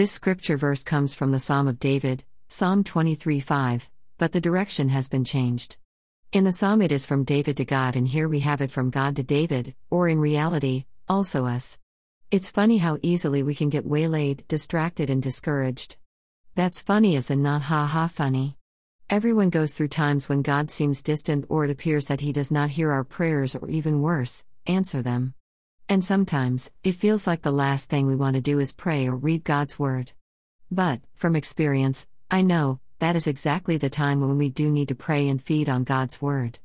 This scripture verse comes from the Psalm of David, Psalm 23 5, but the direction has been changed. In the Psalm, it is from David to God, and here we have it from God to David, or in reality, also us. It's funny how easily we can get waylaid, distracted, and discouraged. That's funny as in not ha ha funny. Everyone goes through times when God seems distant or it appears that He does not hear our prayers or even worse, answer them. And sometimes, it feels like the last thing we want to do is pray or read God's Word. But, from experience, I know, that is exactly the time when we do need to pray and feed on God's Word.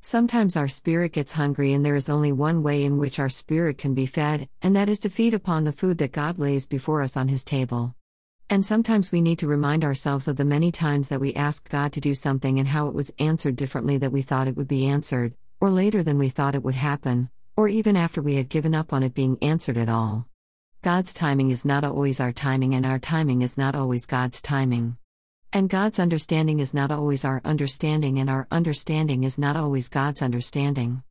Sometimes our spirit gets hungry, and there is only one way in which our spirit can be fed, and that is to feed upon the food that God lays before us on His table. And sometimes we need to remind ourselves of the many times that we asked God to do something and how it was answered differently than we thought it would be answered, or later than we thought it would happen, or even after we had given up on it being answered at all. God's timing is not always our timing, and our timing is not always God's timing. And God's understanding is not always our understanding, and our understanding is not always God's understanding.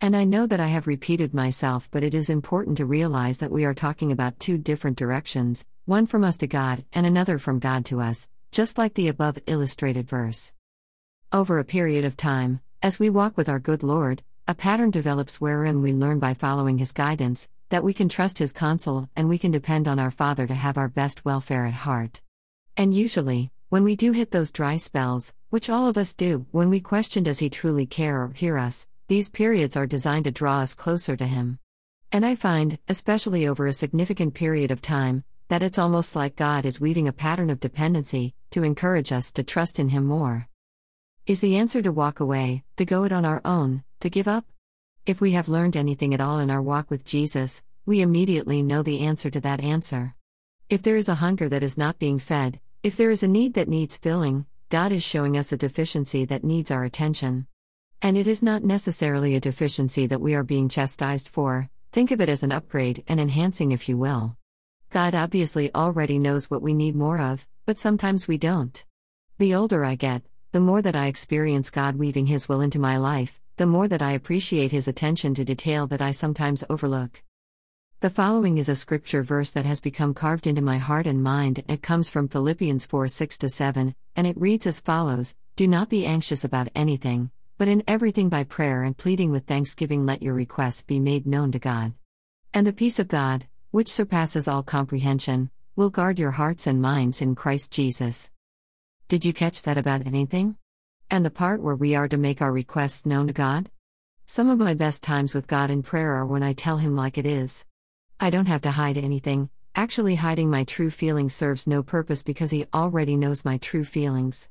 And I know that I have repeated myself, but it is important to realize that we are talking about two different directions one from us to God, and another from God to us, just like the above illustrated verse. Over a period of time, as we walk with our good Lord, a pattern develops wherein we learn by following His guidance, that we can trust His counsel and we can depend on our Father to have our best welfare at heart. And usually, when we do hit those dry spells, which all of us do, when we question does He truly care or hear us, these periods are designed to draw us closer to Him. And I find, especially over a significant period of time, that it's almost like God is weaving a pattern of dependency to encourage us to trust in Him more. Is the answer to walk away, to go it on our own, to give up? If we have learned anything at all in our walk with Jesus, we immediately know the answer to that answer. If there is a hunger that is not being fed, if there is a need that needs filling, God is showing us a deficiency that needs our attention. And it is not necessarily a deficiency that we are being chastised for, think of it as an upgrade and enhancing, if you will. God obviously already knows what we need more of, but sometimes we don't. The older I get, the more that I experience God weaving His will into my life, the more that I appreciate His attention to detail that I sometimes overlook. The following is a scripture verse that has become carved into my heart and mind. It comes from Philippians 4 6 7, and it reads as follows Do not be anxious about anything, but in everything by prayer and pleading with thanksgiving let your requests be made known to God. And the peace of God, which surpasses all comprehension, will guard your hearts and minds in Christ Jesus. Did you catch that about anything? And the part where we are to make our requests known to God? Some of my best times with God in prayer are when I tell Him like it is. I don't have to hide anything, actually, hiding my true feelings serves no purpose because He already knows my true feelings.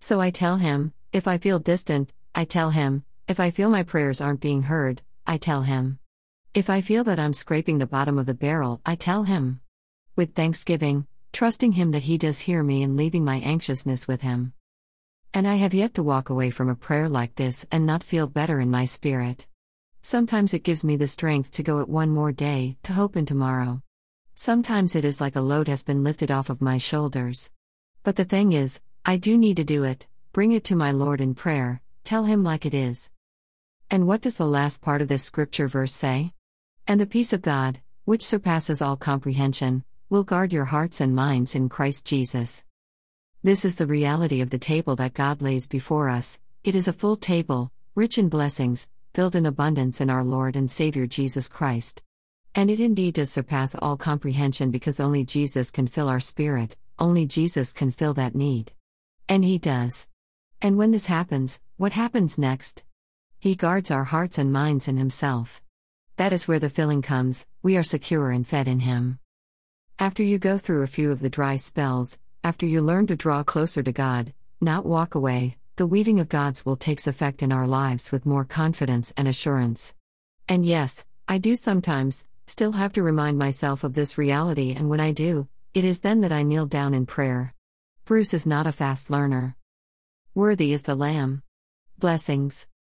So I tell Him, if I feel distant, I tell Him, if I feel my prayers aren't being heard, I tell Him. If I feel that I'm scraping the bottom of the barrel, I tell Him. With thanksgiving, trusting Him that He does hear me and leaving my anxiousness with Him. And I have yet to walk away from a prayer like this and not feel better in my spirit. Sometimes it gives me the strength to go it one more day, to hope in tomorrow. Sometimes it is like a load has been lifted off of my shoulders. But the thing is, I do need to do it, bring it to my Lord in prayer, tell Him like it is. And what does the last part of this scripture verse say? And the peace of God, which surpasses all comprehension, will guard your hearts and minds in Christ Jesus. This is the reality of the table that God lays before us. It is a full table, rich in blessings, filled in abundance in our Lord and Savior Jesus Christ. And it indeed does surpass all comprehension because only Jesus can fill our spirit, only Jesus can fill that need. And He does. And when this happens, what happens next? He guards our hearts and minds in Himself. That is where the filling comes, we are secure and fed in Him. After you go through a few of the dry spells, after you learn to draw closer to God, not walk away, the weaving of God's will takes effect in our lives with more confidence and assurance. And yes, I do sometimes still have to remind myself of this reality, and when I do, it is then that I kneel down in prayer. Bruce is not a fast learner. Worthy is the Lamb. Blessings.